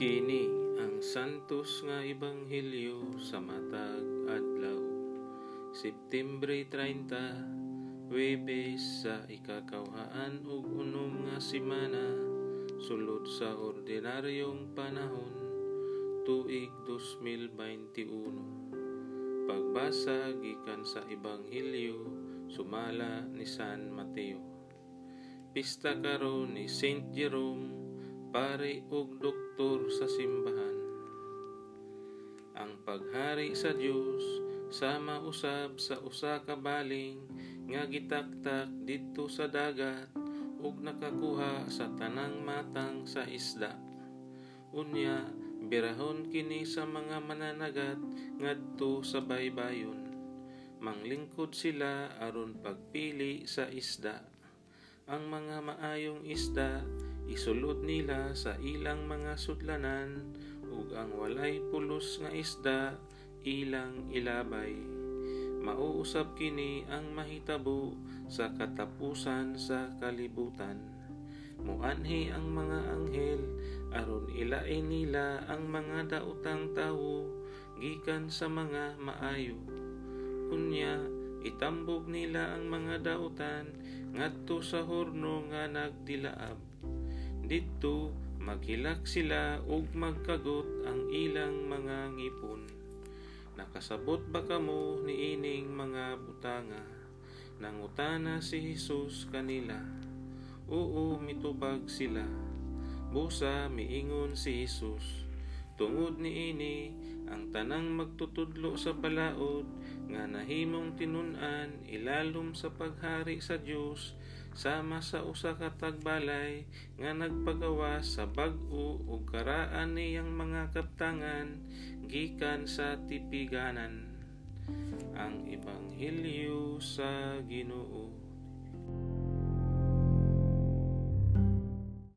Kini ang santos nga ebanghelyo sa matag adlaw. Septembre 30, Webes sa ikakawhaan ug unom nga semana sulod sa ordinaryong panahon tuig 2021. Pagbasa gikan sa ebanghelyo sumala ni San Mateo. Pista karon ni Saint Jerome pare ug doktor sa simbahan. Ang paghari sa Dios sama usab sa usa ka baling nga gitaktak didto sa dagat ug nakakuha sa tanang matang sa isda. Unya birahon kini sa mga mananagat ngadto sa baybayon. Manglingkod sila aron pagpili sa isda. Ang mga maayong isda isulod nila sa ilang mga sudlanan ug ang walay pulos nga isda ilang ilabay. Mauusab kini ang mahitabo sa katapusan sa kalibutan. Muanhi ang mga anghel aron ilain nila ang mga daotang tawo gikan sa mga maayo. Unya itambog nila ang mga daotan ngadto sa horno nga nagdilaab didto maghilak sila ug magkagot ang ilang mga ngipon. Nakasabot ba kamo ni ining mga butanga? Nangutana si Jesus kanila. Oo, mitubag sila. Busa miingon si Jesus. Tungod ni ini ang tanang magtutudlo sa balaod nga nahimong tinun-an ilalom sa paghari sa Dios sama sa usa ka tagbalay nga nagpagawa sa bag-o ug karaan niyang mga kaptangan gikan sa tipiganan. Ang ebanghelyo sa Ginoo